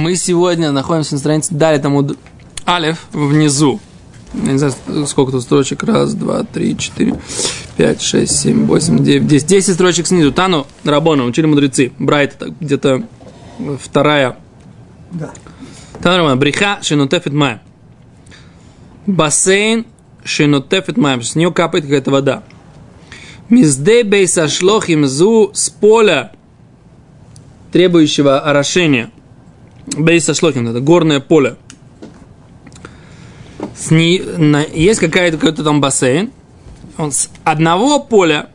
Мы сегодня находимся на странице Дали тому Алиф внизу. Я не знаю, сколько тут строчек. Раз, два, три, четыре, пять, шесть, семь, восемь, девять, десять. Десять строчек снизу. Тану Рабона, учили мудрецы. Брайт, где-то вторая. Да. Тану Рабона. Бриха шинотефит май. Бассейн шинотефит май. С нее капает какая-то вода. Мизде бейсашлохим зу с поля требующего орошения. Бейса шлохим, это горное поле. С ней, на, есть какая-то, какой-то там бассейн. Он с одного поля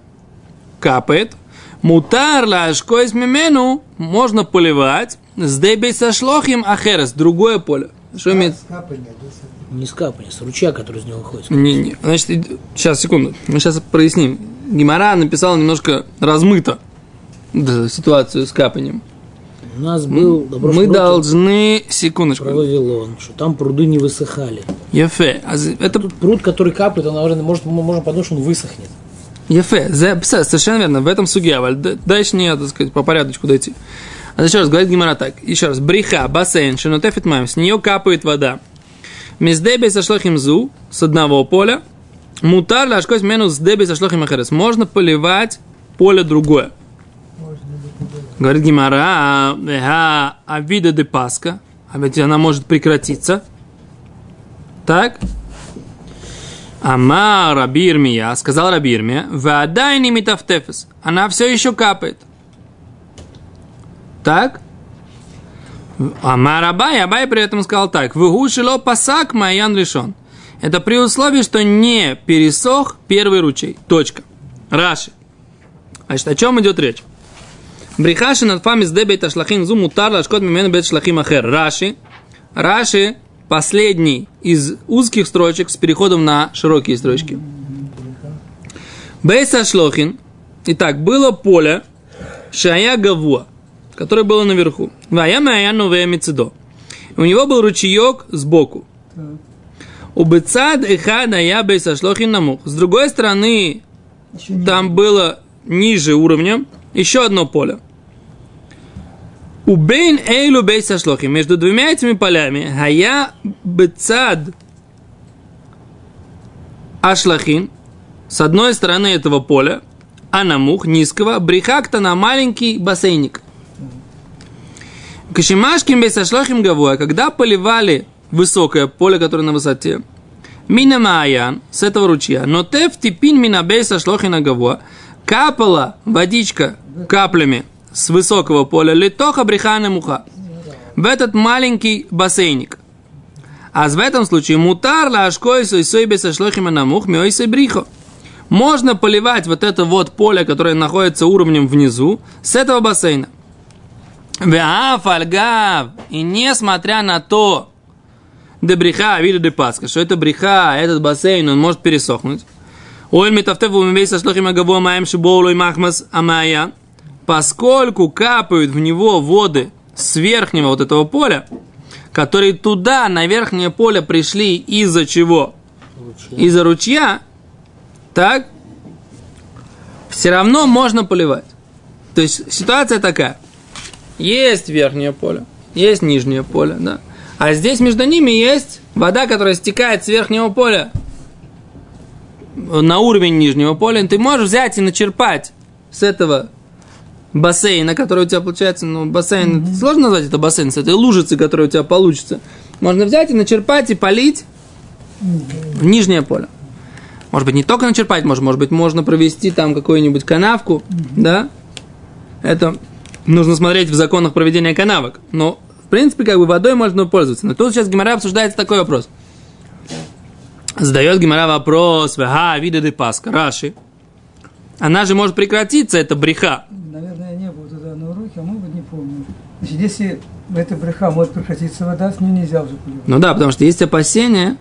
капает. Мутар лашкоис мимену можно поливать. С дебейса шлохим ахерес, другое поле. Что имеет? Не скапание, с ручья, который из него выходит. Не, не. Значит, сейчас, секунду. Мы сейчас проясним. Гимара написал немножко размыто ситуацию с капанием. У нас был Мы должны, секундочку. про Вавилон, что там пруды не высыхали. Ефе. А Это Тут пруд, который капает, он, наверное, может, мы можем подумать, что он высохнет. Ефе. Совершенно верно. В этом суге. Аваль. Д- Дальше не, так сказать, по порядочку дойти. А еще раз, говорит Гимара так. Еще раз. Бриха, бассейн, шинотефит маем. С нее капает вода. Миздеби сошло химзу с одного поля. Мутар ляшкось мену с деби сошло химахерес. Можно поливать поле другое. Говорит Гимара, а, а вида де паска, а ведь она может прекратиться. Так? Ама Раби Ирмия, сказал Раби Ирмия, «Вадай не митафтефес». Она все еще капает. Так? Ама Рабай, Абай при этом сказал так, «Вгу шило пасак майян решен». Это при условии, что не пересох первый ручей. Точка. Раши. Значит, о чем идет речь? Брихаши над фами с дебет ашлахин зу мутар лашкот мимен бет шлахим ахер. Раши. Раши последний из узких строчек с переходом на широкие строчки. Бейса шлохин. Итак, было поле Шая Гавуа, которое было наверху. Вая Мая Новая Мицидо. У него был ручеек сбоку. У Бецад Эхада Я Бейса Шлохин Намух. С другой стороны, там было ниже уровнем еще одно поле. У Бейн Эйлу Бейса Шлохи. Между двумя этими полями. Хая Бецад Ашлахин с одной стороны этого поля, а на мух низкого, брехакта на маленький бассейник. Кашимашким бейсашлохим гавуа, когда поливали высокое поле, которое на высоте, мина мааян, с этого ручья, но теф типин мина бейсашлохина гавуа, капала водичка каплями с высокого поля литоха брехана муха в этот маленький бассейник. А в этом случае мутар лашкой сой бесашлохима намух миойсой брихо. Можно поливать вот это вот поле, которое находится уровнем внизу, с этого бассейна. Веафальгав. И несмотря на то, де бриха, вида де паска, что это бриха, этот бассейн, он может пересохнуть. Ой, метафтеву мивей сошлохим агабо маем шибоулой махмас амая. Поскольку капают в него воды с верхнего вот этого поля, которые туда, на верхнее поле пришли из-за чего? Из-за ручья, так, все равно можно поливать. То есть ситуация такая. Есть верхнее поле, есть нижнее поле, да. А здесь между ними есть вода, которая стекает с верхнего поля на уровень нижнего поля. Ты можешь взять и начерпать с этого бассейна, который у тебя получается, ну, бассейн, mm-hmm. сложно назвать это бассейн, с этой лужицы, которая у тебя получится. Можно взять и начерпать и полить mm-hmm. в нижнее поле. Может быть, не только начерпать, может, может быть, можно провести там какую-нибудь канавку, mm-hmm. да? Это нужно смотреть в законах проведения канавок. Но, в принципе, как бы водой можно пользоваться. Но тут сейчас Гимара обсуждается такой вопрос. Задает Гимара вопрос, ага, вида де паска, Раши. Она же может прекратиться, это бреха. Наверное, я не был туда на уроке, а может быть, не помню. Значит, если эта бреха может прекратиться вода, с нее нельзя уже поливать. Ну да, потому что есть опасение,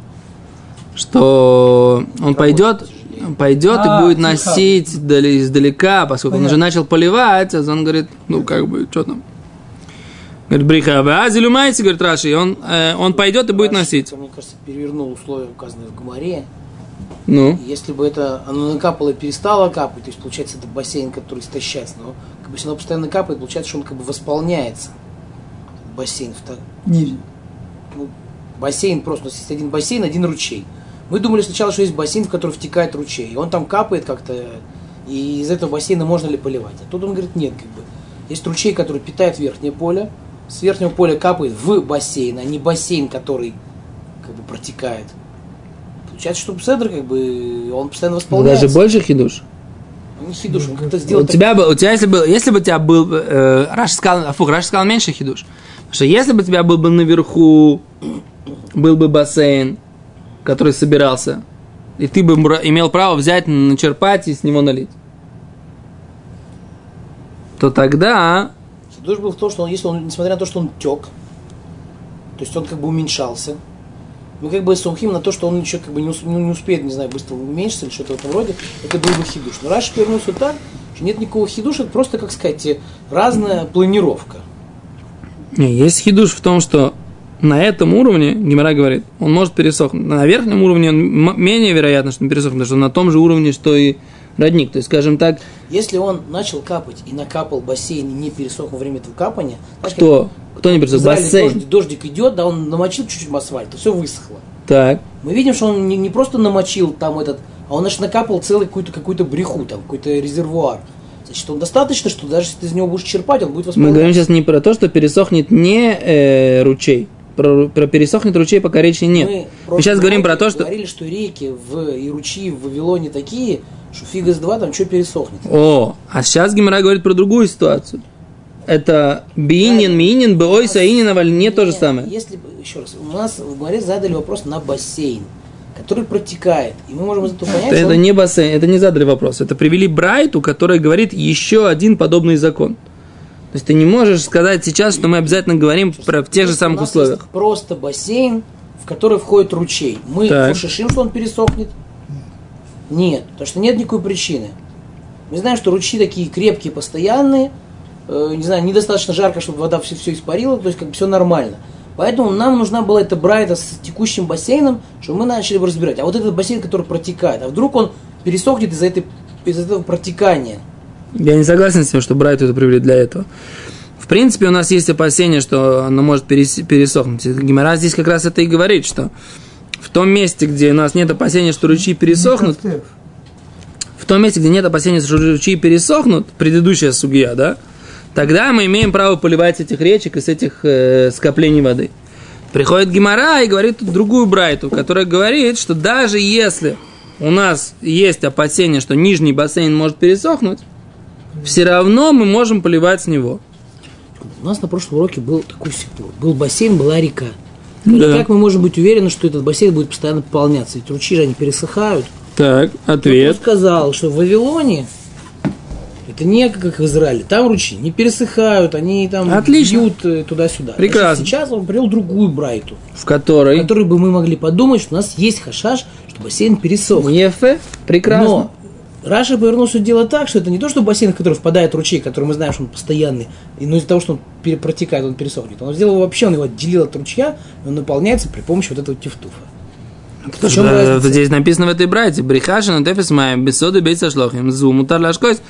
что он пойдет, пойдет А, и будет тихо. носить издалека, поскольку он уже Понятно. начал поливать, а он говорит, ну как бы, что там. Говорит, бриха, а зелюмайся, говорит Раши, и он, э, он пойдет и будет носить. Мне кажется, перевернул условия, указанные в Гумаре. Ну, Если бы это оно накапало и перестало капать, то есть получается это бассейн, который истощается, но как бы, если оно постоянно капает, получается, что он как бы восполняется. бассейн. в Нижний. ну, бассейн просто, у нас есть один бассейн, один ручей. Мы думали сначала, что есть бассейн, в который втекает ручей. И он там капает как-то, и из этого бассейна можно ли поливать. А тут он говорит, нет, как бы. Есть ручей, который питает верхнее поле, с верхнего поля капает в бассейн, а не бассейн, который как бы протекает. Получается, что Седр, как бы, он постоянно восполняется. Даже больше хидуш. Он не хидуш, он как-то У сделал так- тебя, у тебя если, бы, если бы у тебя был, бы, э, Раш сказал, фух, Раш сказал меньше хидуш. Потому что если бы у тебя был бы наверху, был бы бассейн, который собирался, и ты бы имел право взять, начерпать и с него налить, то тогда Хидуш был в том, что он, если он, несмотря на то, что он тек, то есть он как бы уменьшался, мы как бы сумхим на то, что он еще как бы не, ну, не успеет, не знаю, быстро уменьшиться или что-то в этом роде, это был бы хидуш. Но Раши повернулся так, что нет никакого хидуша, это просто, как сказать, э, разная планировка. Есть хидуш в том, что на этом уровне, Гимара говорит, он может пересохнуть. На верхнем уровне он менее вероятно, что он пересохнет, потому что на том же уровне, что и родник. То есть, скажем так, Если он начал капать и накапал бассейн и не пересох во время этого капания, кто, кто не пересох? Бассейн. дождь- дождик идет, да, он намочил чуть-чуть асфальта, все высохло. Так. Мы видим, что он не, не просто намочил там этот, а он значит, накапал целый какую-то какую бреху, там, какой-то резервуар. Значит, он достаточно, что даже если ты из него будешь черпать, он будет Мы восполняться. говорим сейчас не про то, что пересохнет не э, ручей. Про, про пересохнет ручей пока речи нет. Мы Мы, сейчас говорим про то, что... говорили, что реки в, и ручьи в Вавилоне такие, что фига с два там что пересохнет. О, а сейчас Гимара говорит про другую ситуацию. Это биинин, миинин, беой, саинин, не то же самое. Если, еще раз, у нас в Гмаре задали вопрос на бассейн, который протекает. И мы можем из этого понять, Это, что это он- не бассейн, это не задали вопрос. Это привели Брайту, который говорит еще один подобный закон. То есть ты не можешь сказать сейчас, что мы обязательно говорим про, в тех же самых условиях. есть просто бассейн, в который входит ручей. Мы Так. шишим, что он пересохнет? Нет, потому что нет никакой причины. Мы знаем, что ручьи такие крепкие, постоянные, э, не знаю, недостаточно жарко, чтобы вода все, все испарила, то есть как бы все нормально. Поэтому нам нужна была эта брайта с текущим бассейном, чтобы мы начали бы разбирать. А вот этот бассейн, который протекает, а вдруг он пересохнет из-за, этой, из этого протекания? Я не согласен с тем, что Брайту это привели для этого. В принципе, у нас есть опасение, что оно может перес- пересохнуть. Гимара здесь как раз это и говорит, что в том месте, где у нас нет опасения, что ручьи пересохнут, Микростеп. в том месте, где нет опасения, что ручьи пересохнут, предыдущая сугия, да, тогда мы имеем право поливать с этих речек и с этих э, скоплений воды. Приходит Гимара и говорит другую брайту, которая говорит, что даже если у нас есть опасение, что нижний бассейн может пересохнуть, все равно мы можем поливать с него. У нас на прошлом уроке был такой сектор. Был бассейн, была река. Да. Как мы можем быть уверены, что этот бассейн будет постоянно пополняться? Ведь ручьи же они пересыхают. Так, Он ответ. сказал, что в Вавилоне это не как в Израиле. Там ручьи не пересыхают, они там Отлично. бьют э, туда-сюда. Прекрасно. Значит, сейчас он привел другую брайту, В в которой... которой бы мы могли подумать, что у нас есть хашаш, что бассейн пересох. Ефе, прекрасно. Но Раша повернул все дело так, что это не то, что бассейн, в который впадает ручей, который мы знаем, что он постоянный, и, но из-за того, что он протекает, он пересохнет. Он сделал его вообще, он его отделил от ручья, и он наполняется при помощи вот этого тефтуфа. Потому что разница? здесь написано в этой брате, брихашина тефес мая, бесоды бейса шлохим, зу мутар ляшкойс,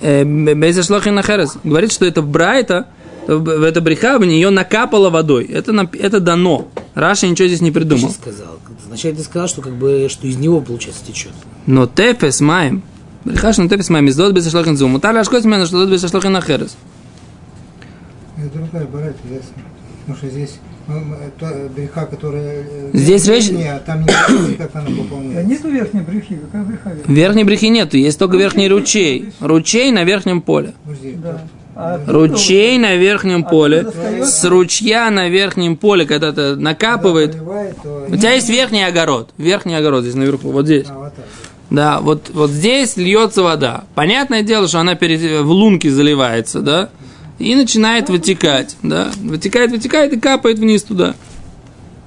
э, бейса шлохим на херес. Говорит, что это брайта, в в это бриха, в нее накапало водой. Это, это дано. Раша ничего здесь не Ты придумал. сейчас сказал. Вначале ты сказал, что как бы что из него, получается, течет. Но тефес маем, брихашина тефес маем, бесоды бейса шлохим, зу мутар ляшкойс, меня что бейса шлохим на херес. Это другая барайта, ясно. Потому что здесь ну, та бреха, которая... э, Здесь речь- Нет, там не как она пополняется. нету верхней брехи, какая бреха верхняя? Верхней брехи нету, есть только верхний ручей. Ручей на верхнем поле. Да. А Ручей на верхнем поле. С ручья на верхнем поле, когда то Когда накапывает. У тебя есть верхний огород. Верхний огород здесь наверху, вот здесь. Да, вот, вот здесь льется вода. Понятное дело, что она перед, в лунке заливается, да? И начинает вытекать, да? Вытекает, вытекает и капает вниз туда.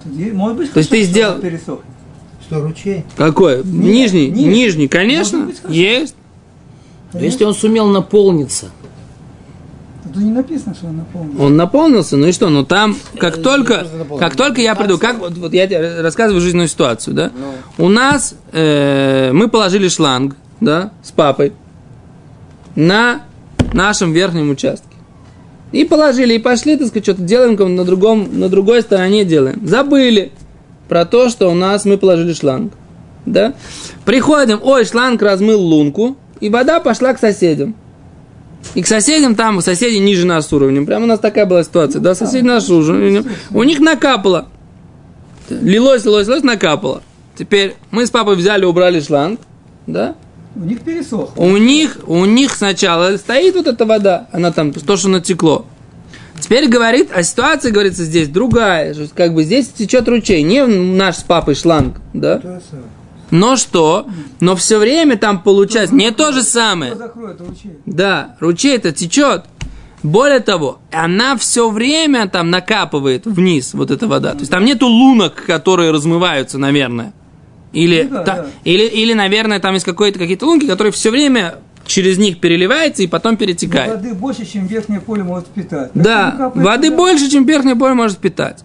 Может быть, То есть ты сделал- пересохнет. Что, ручей? Какой? нижний, нижний. нижний, конечно, быть, есть. Если он сумел наполниться, Тут не написано, что она наполнена. Он наполнился, ну и что? Ну там, как Я только, как только я приду, как вот, вот я тебе рассказываю жизненную ситуацию, да? У нас э, мы положили шланг, да, с папой на нашем верхнем участке. И положили, и пошли, так сказать, что-то делаем на, другом, на другой стороне делаем. Забыли про то, что у нас мы положили шланг. Да? Приходим, ой, шланг размыл лунку, и вода пошла к соседям. И к соседям там, соседи ниже нас уровнем. Прямо у нас такая была ситуация. Да, соседи наш уровнем. У них накапало. Лилось, лилось, лилось, накапало. Теперь мы с папой взяли, убрали шланг. Да? У них пересохло. У них, у них сначала стоит вот эта вода, она там, то, что натекло. Теперь говорит, а ситуация, говорится, здесь другая. Как бы здесь течет ручей, не наш с папой шланг, да? Самое. Но что? Но все время там получается не то же самое. Закроет ручей? Да, ручей это течет. Более того, она все время там накапывает вниз вот эта вода. То есть там нету лунок, которые размываются, наверное. Или, Ну да, та- да. или, или, наверное, там есть какой-то, какие-то лунки, которые все время через них переливается и потом перетекает. Воды больше, чем верхнее поле может питать. Да, воды туда. больше, чем верхнее поле может питать.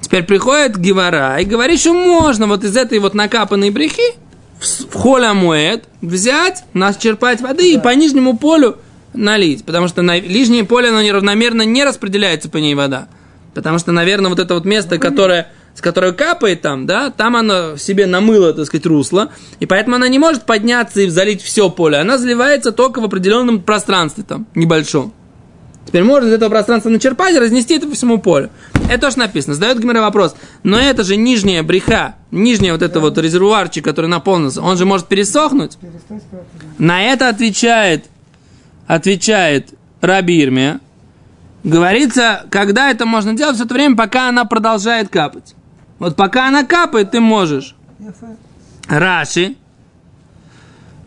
Теперь приходит Гевара и говорит, что можно вот из этой вот накапанной брехи в, с- в холя муэт взять, нас черпать воды и по нижнему полю налить. Потому что на нижнее поле, оно неравномерно не распределяется по ней вода. Потому что, наверное, вот это вот место, которое, с которое капает там, да, там оно себе намыло, так сказать, русло, и поэтому она не может подняться и залить все поле. Она заливается только в определенном пространстве там, небольшом. Теперь можно из этого пространства начерпать и разнести это по всему полю. Это тоже написано. Задает Гимера вопрос. Но это же нижняя бреха, нижний вот это вот резервуарчик, который наполнился, он же может пересохнуть. На это отвечает, отвечает Раби Ирмия. Говорится, когда это можно делать, все это время, пока она продолжает капать. Вот пока она капает, ты можешь. Раши.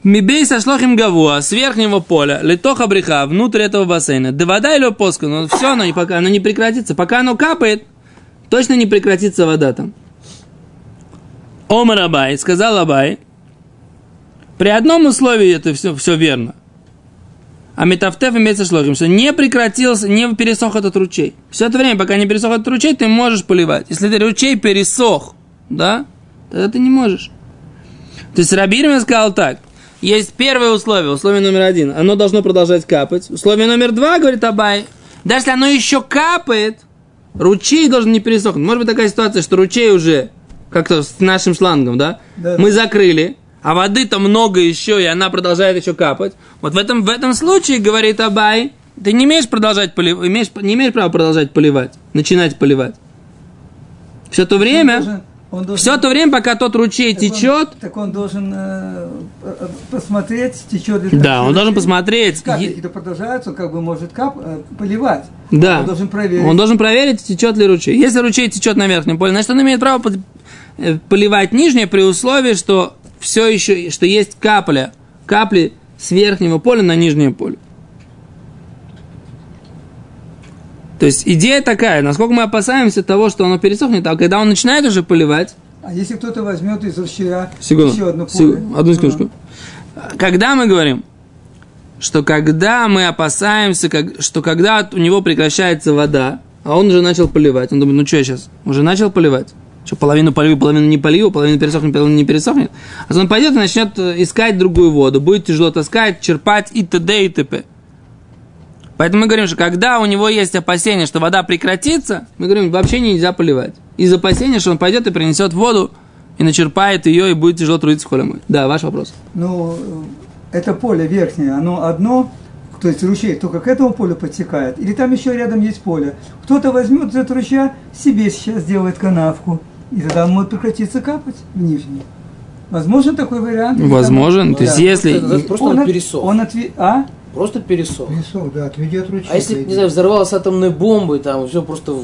Мибей сошлох им гавуа с верхнего поля, литоха бреха, внутрь этого бассейна. Да вода или опоска, но все, оно не, пока, оно не прекратится. Пока оно капает, точно не прекратится вода там. Омар Абай, сказал Абай, при одном условии это все, все верно. А метафтев имеется шлохим, что не прекратился, не пересох этот ручей. Все это время, пока не пересох этот ручей, ты можешь поливать. Если этот ручей пересох, да, тогда ты не можешь. То есть Рабирин сказал так. Есть первое условие, условие номер один. Оно должно продолжать капать. Условие номер два, говорит Абай, даже если оно еще капает, ручей должен не пересохнуть. Может быть такая ситуация, что ручей уже как-то с нашим шлангом, да? Да, Мы закрыли, а воды-то много еще, и она продолжает еще капать. Вот в этом, в этом случае, говорит Абай, ты не имеешь продолжать поливать, имеешь, не имеешь права продолжать поливать, начинать поливать. Все то время, Он должен- он все то время, пока тот ручей так он- течет, Так он должен э, э, посмотреть, течет ли там Да, он должен посмотреть. Е- какие-то продолжаются, он как бы может кап, э, поливать. Да. Он должен проверить. Он должен проверить, течет ли ручей. Если ручей течет на верхнем поле, значит, он имеет право э, поливать нижнее при условии, что все еще, что есть капля, капли с верхнего поля на нижнее поле. То есть идея такая, насколько мы опасаемся того, что оно пересохнет, а когда он начинает уже поливать, А если кто-то возьмет из ручья Секунду. еще одно поле? Одну секундочку. Когда мы говорим, что когда мы опасаемся, как- что когда у него прекращается вода, а он уже начал поливать, он думает, ну что я сейчас, уже начал поливать? Что, половину полью, половину не полью, половину пересохнет, половину не пересохнет? А он пойдет и начнет э, искать другую воду, будет тяжело таскать, черпать и т.д. и т.п. Поэтому мы говорим, что когда у него есть опасение, что вода прекратится, мы говорим, вообще нельзя поливать. Из опасения, что он пойдет и принесет воду, и начерпает ее, и будет тяжело трудиться в холе мой. Да, ваш вопрос. Ну, э, это поле верхнее, оно одно, то есть ручей только к этому полю подтекает, или там еще рядом есть поле. Кто-то возьмет из этого ручья, себе сейчас сделает канавку, и тогда он может прекратиться капать в нижний. Возможен такой вариант? Или там- Возможен. То есть, Да, если... просто- просто он, он от- пересох. Он отве- А? Просто пересох. Песок, да, отведет ручей. А если, не знаю, взорвалась атомная бомба, и там все просто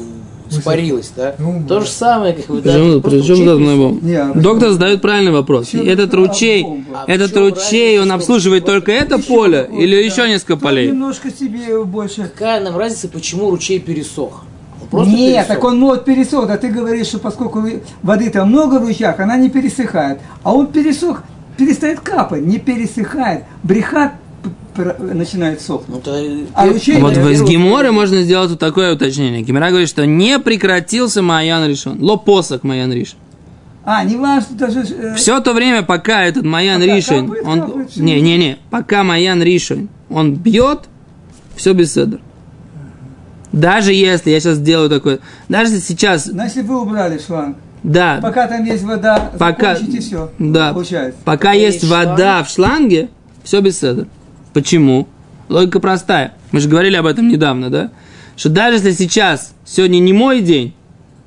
испарилось, да? Ну, То да. же самое, как да, Причем, просто причем пересох. моего? Не, а Доктор задает правильный вопрос. Всё этот это ручей, бомба. А этот ручей, он обслуживает только это поле вот, или да. еще несколько Тут полей? немножко себе больше. Какая нам разница, почему ручей пересох? Просто Нет, пересох. так он может пересох, а ты говоришь, что поскольку воды там много в ручьях, она не пересыхает. А он пересох, перестает капать, не пересыхает. Бреха п- пр- начинает сохнуть. Ну, А ручей- Вот из Геморы можно сделать вот такое уточнение. Гемора говорит, что не прекратился Маян решен. Ло посок Маян решен. А, не важно, даже... э, Все то время, пока этот Маян Пока Ришин, капает, он, капает, не, не, не, пока Маян Ришин, он бьет, все без седр. Даже если я сейчас сделаю такое, даже если сейчас, Но если вы убрали шланг, да, пока там есть вода, Пока- закончите все. да, Получается. пока есть есть вода в шланге, все без седа. Почему? Логика простая. Мы же говорили об этом недавно, да? Что даже если сейчас, сегодня не мой день,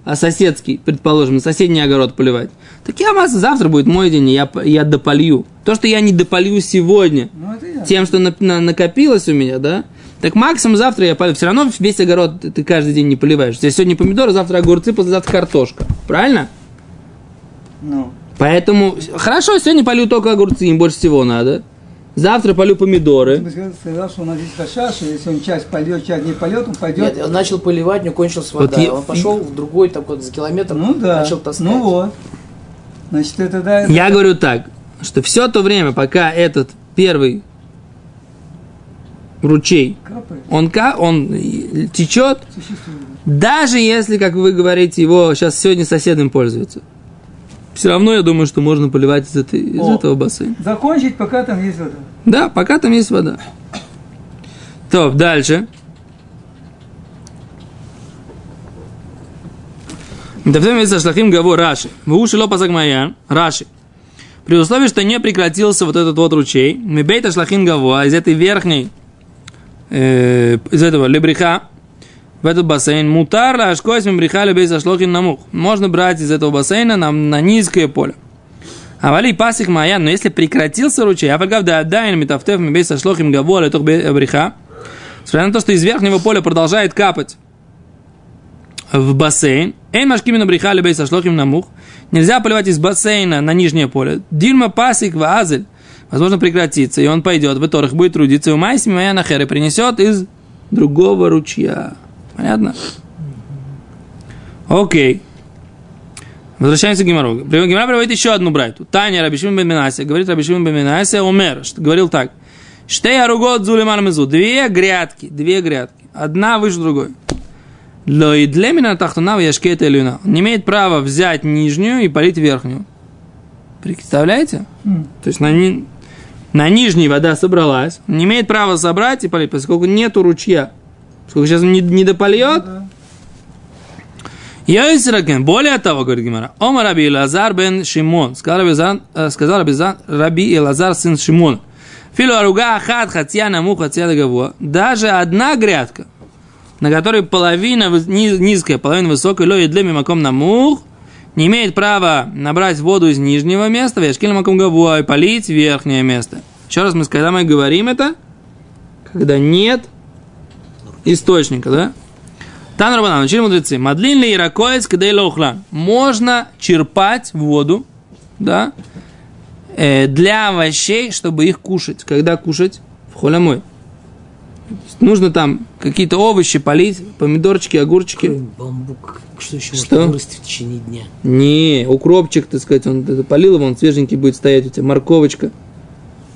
а соседский, предположим, на соседний огород поливать, так я вас завтра будет мой день, и я, я дополью. То, что я не дополью сегодня, Ну, тем, что на- на- накопилось у меня, да, так максимум завтра я полью. Все равно весь огород ты- каждый день не поливаешь. Здесь сегодня помидоры, завтра огурцы, послезавтра картошка. Правильно? Ну, Поэтому, хорошо, сегодня полью только огурцы, им больше всего надо. Завтра полю помидоры. ты сказал, что у нас здесь кашаша, если он часть польет, часть не польет, он пойдет. Нет, он начал поливать, у него кончилась вода. Вот я- Он пошел в другой, так вот, за километр, Ну да. начал таскать. Ну вот. Значит, это да. Я говорю так, что все то время, пока этот первый ручей, Капает. он, ка- он течет, даже если, как вы говорите, его сейчас сегодня соседом пользуются. Все равно я думаю, что можно поливать из, этой, из О. этого бассейна. Закончить, пока там есть вода. Да, пока там есть вода. То, дальше. Давтем из Шлахим Гаву Раши. В уши лопасак Маян. Раши. При условии, что не прекратился вот этот вот ручей, Мебейта Шлахин Гаву, а из этой верхней, э, из этого лебриха, в этот бассейн, мутар ла ашкоис мебриха лебейта Шлахин намух. Можно брать из этого бассейна на, на низкое поле. А вали пасик моя, но если прекратился ручей, а фальгав да дайн метафтев мебей сошлох им гаволя тух бреха, несмотря на то, что из верхнего поля продолжает капать в бассейн, эй машкимина бреха лебей сошлох им намух, нельзя поливать из бассейна на нижнее поле. Дильма пасик в азель, возможно, прекратится, и он пойдет, в торах будет трудиться, и у майсми моя и принесет из другого ручья. Понятно? Окей. Возвращаемся к Гимару. Гимара приводит еще одну брайту. Таня Рабишим бен Минасия. Говорит Рабишим бен Минасия, умер. что- Говорил так. Штей аругот зулиман мезу. Две грядки. Две грядки. Одна выше другой. Ло и для меня тахтуна яшкета илюна. Он не имеет права взять нижнюю и полить верхнюю. Представляете? М. То есть на, ни- на нижней вода собралась. Он не имеет права собрать и полить, поскольку нету ручья. Поскольку сейчас не, не допольет, Да. Йойсракен, более того, говорит Гимара, Ома Раби Илазар бен Шимон, сказал Раби э, Раби Илазар сын Шимона, Филу аруга ахат хатья наму хатья дагавуа. Даже одна грядка, на которой половина низкая, половина высокая, ло едле мимаком намух, не имеет права набрать воду из нижнего места, вешкель маком гавуа, и полить верхнее место. Еще раз мы, когда мы говорим это, когда нет источника, да? Тан Рабанан, учили мудрецы. Мадлин ли иракоец кадей лохлан. Можно черпать воду, да, э, для овощей, чтобы их кушать. Когда кушать? В холямой. Нужно там какие-то овощи полить, помидорчики, огурчики. Бамбук, что еще Что? может вырасти в течение дня? Не, укропчик, так сказать, он это полил его, он свеженький будет стоять у тебя, морковочка.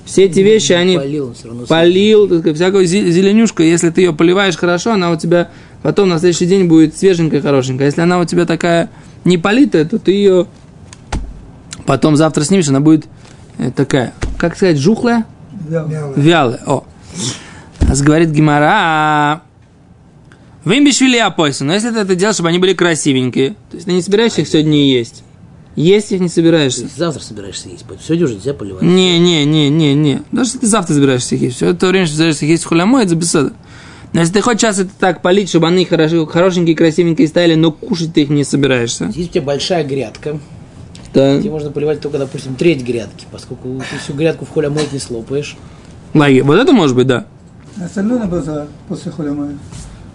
Все эти вещи, они Полил, полил, так сказать, всякую зе- зеленюшку, если ты ее поливаешь хорошо, она у тебя потом на следующий день будет свеженькая, хорошенькая. Если она у тебя такая не политая, то ты ее потом завтра снимешь, она будет э, такая, как сказать, жухлая. Вяло. вялая. О. Говорит Гимара, вы им бешвили опойся, но если ты это делаешь, чтобы они были красивенькие, то есть ты не собираешься их сегодня есть. Есть их не собираешься. Завтра собираешься есть, поэтому сегодня уже нельзя поливать. Не, не, не, не, не. Даже если ты завтра собираешься их есть. Все это время, что собираешься есть в хулямой, это за беседа. Но если ты хочешь сейчас это так полить, чтобы они хорошо, хорошенькие, красивенькие стояли, но кушать ты их не собираешься. Есть у тебя большая грядка, Да. тебе можно поливать только, допустим, треть грядки, поскольку ты всю грядку в мыть не слопаешь. Лаги. Вот это может быть, да. Остальное на базар после хулямая.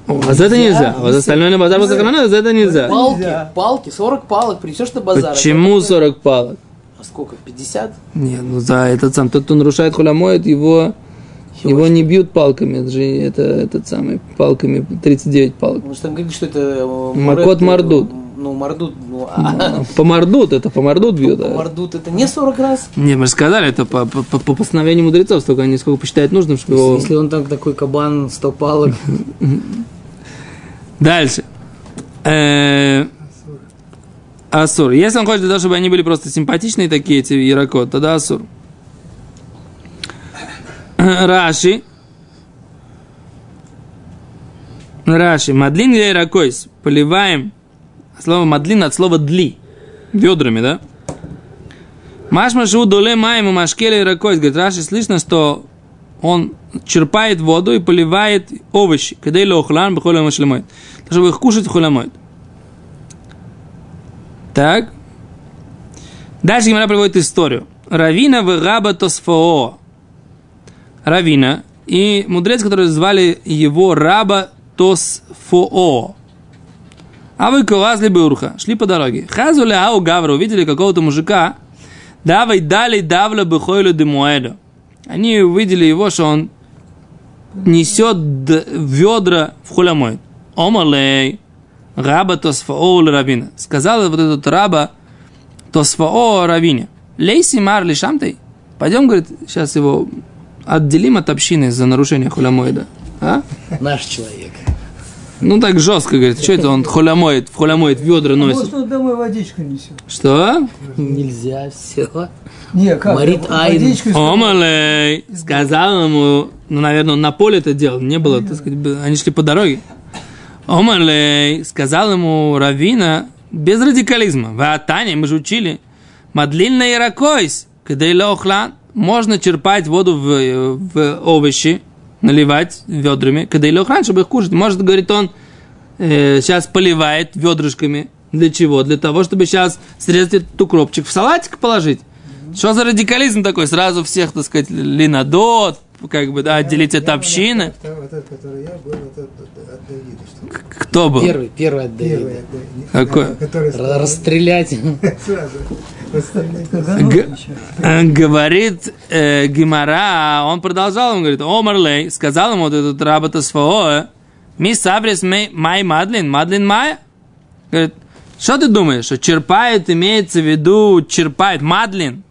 А за это нельзя. А вот остальное на базар хулямой, за это нельзя. Палки, палки, 40 палок, принесешь на базар. Почему это- 40 палок? А сколько, 50? Не, ну за этот сам, тот, кто нарушает хулямой, его, его не бьют палками, это же это, этот самый, палками, 39 палок. Потому что там говорит, что это... э, Макот мордут. Ну, мордут, ну, а Помордут, это помордут бьют. а. мордут это не 40 раз? Не, мы же сказали, это по, по, по- по постановлению мудрецов, столько они сколько посчитают нужным, чтобы его... Если он там такой кабан, 100 палок, Дальше. Э, Асур. Если он хочет для того, чтобы они были просто симпатичные такие, эти ярокот, тогда Асур. Раши. Раши. Мадлин я ракойс. Поливаем. Слово мадлин от слова дли. Ведрами, да? Машма шу доле маем и ракойс. Говорит, Раши, слышно, что он черпает воду и поливает овощи. Когда или охлан, бихоля машлемой. Чтобы их кушать хулямой. Так. Дальше Гимара приводит историю. Равина в Раба Тосфоо. Равина и мудрец, который звали его Раба Тосфоо. А вы ковазли урха, шли по дороге. Хазуля ау гавра, увидели какого-то мужика, давай дали давла бихойлю демуэду. Они увидели его, что он несет ведра в хулямой. Омалей, раба Тосфоо равина. Сказал вот этот раба Тосфоо равине. Лейси мар лишамтай. Пойдем, говорит, сейчас его отделим от общины за нарушение хулямоида. А? Наш человек. Ну так жестко, говорит, что это он хулямоид, в хулямоид ведра носит. Может, он домой водичку несет. Что? Нельзя, все. Не, как? Морит Айн. Омалей, сказал ему, ну, наверное, он на поле это делал, не было, так сказать, они шли по дороге. Омалей, сказал ему Равина, без радикализма, в Атане мы же учили, мадлин на яракойс, когда и можно черпать воду в, в овощи, наливать ведрами, когда и лохлан, чтобы их кушать. Может, говорит он, э, сейчас поливает ведрышками. Для чего? Для того, чтобы сейчас срезать этот укропчик в салатик положить. Что за радикализм такой? Сразу всех, так сказать, линодот, как бы, да, отделить от общины. Вот этот, который я был, вот этот от Давида, что? Кто был? Первый, первый от Первый Давида. от Давида. Какой? Который Расстрелять. сразу. Э, Говорит э, Гимара, он продолжал, он говорит, Омарлей, сказал ему вот этот работа СФО, ми сабрис май май мадлин, мадлин майя. Говорит, что ты думаешь, что черпает, имеется в виду, черпает, мадлин,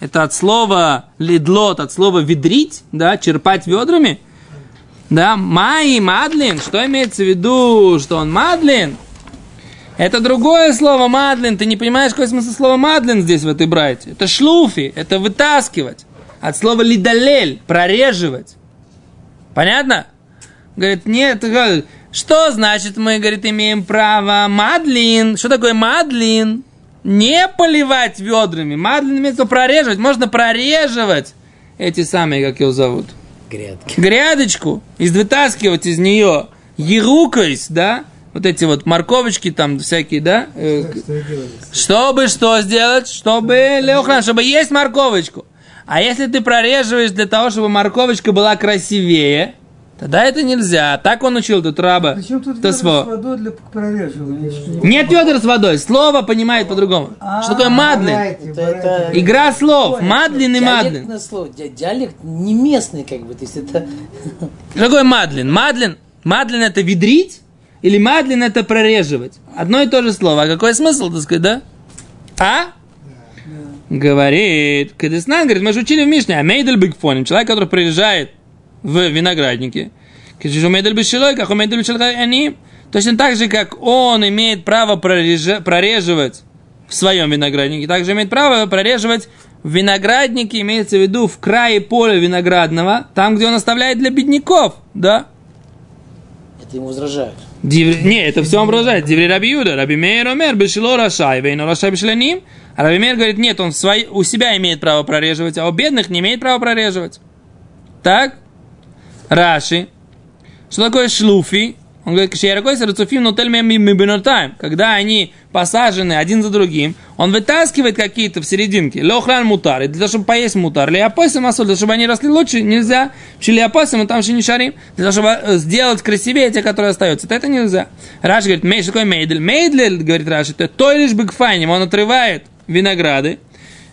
это от слова лидлот, от слова ведрить, да, черпать ведрами. Да, май мадлин, что имеется в виду, что он мадлин? Это другое слово мадлин. Ты не понимаешь, какой смысл слова мадлин здесь в этой брайте. Это шлуфи, это вытаскивать. От слова лидалель, прореживать. Понятно? Говорит, нет, что значит мы, говорит, имеем право мадлин? Что такое мадлин? Не поливать ведрами. Мадлин имеется прореживать. Можно прореживать эти самые, как его зовут, Грядки. грядочку, вытаскивать из нее ерукайс, да, вот эти вот морковочки там всякие, да, э, чтобы что сделать? Чтобы леохран, чтобы есть морковочку. А если ты прореживаешь для того, чтобы морковочка была красивее, тогда это нельзя. Так он учил тут раба. Причем тут То ведра с водой для прореживания? Нет ведер с водой. Слово понимает по-другому. Что такое мадлин? Игра слов. Мадлин и мадлин. Диалект не местный, как бы. То есть это... Что такое мадлин? Мадлин. Мадлин это ведрить или мадлин это прореживать? Одно и то же слово. А какой смысл, так сказать, да? А? Говорит, Кадеснан, говорит, мы же учили в Мишне, а мейдель бигфоним, человек, который приезжает в винограднике, как они, точно так же, как он имеет право прореже- прореживать в своем винограднике, также имеет право прореживать в винограднике, имеется в виду в крае поля виноградного, там, где он оставляет для бедняков, да? Это ему возражают. Диври- Не, это все он продолжает. Диври Раби Юда. Раби Мейр Омер, Бешило Рашай, Вейно Рашай Бешленим. А Раби Мейр говорит, нет, он свой, у себя имеет право прореживать, а у бедных не имеет права прореживать. Так? Раши. Что такое шлуфи? Он говорит. Когда они посажены один за другим, он вытаскивает какие-то в серединке. Лохран мутар. И для того, чтобы поесть мутар. Леопосим асоль. Для того, чтобы они росли лучше, нельзя. Леопосим, там еще не шарим. Для того, чтобы э, сделать красивее те, которые остаются. Это, это нельзя. Раш говорит, мей, что такое мейдель? Мейдель, говорит Раш, это той лишь бигфайним. Он отрывает винограды.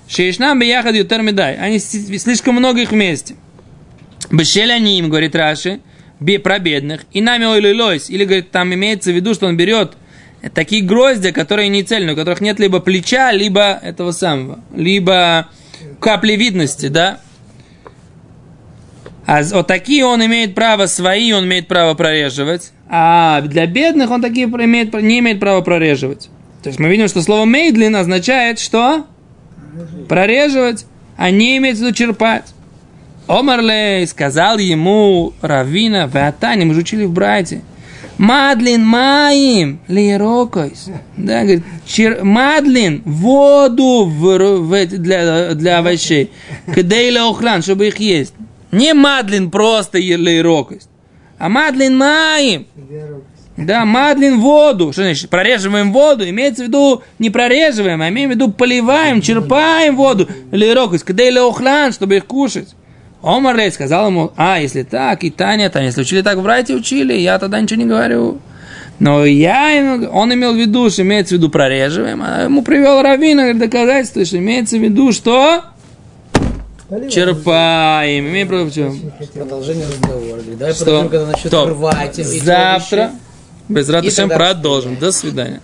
Шейшнам бияхад ютер медай. Они слишком много их вместе. Бешель они им, говорит Раши, про бедных, и нами ойлилойс, или, говорит, там имеется в виду, что он берет такие гроздья, которые не цельные, у которых нет либо плеча, либо этого самого, либо капли видности, да? А вот такие он имеет право, свои он имеет право прореживать, а для бедных он такие имеет, не имеет права прореживать. То есть мы видим, что слово мейдлин означает что? Прореживать, а не имеет в виду черпать. Омарлей сказал ему Равина, Ватани, мы же учили в Брайте. Мадлин маим лирокойс. Да, говорит, чер, мадлин воду в, в для, для овощей. Кадейла охлан, чтобы их есть. Не мадлин просто лирокойс. А мадлин маим. Да, мадлин воду. Что значит? Прореживаем воду. Имеется в виду не прореживаем, а имеем в виду поливаем, черпаем воду. Лирокойс. Кадейла охлан, чтобы их кушать. Омар Лей сказал ему, а, если так, и Таня, Таня, если учили так в Брайте, учили, я тогда ничего не говорю. Но я, ему- он имел в виду, что имеется в виду прореживаем, а ему привел Равина говорит, доказательство, что имеется в виду, что черпаем. Имеем в виду, Продолжение разговора. Давай что? подождем, когда начнет рвать Завтра, без И Раташем, тогда- продолжим. До свидания.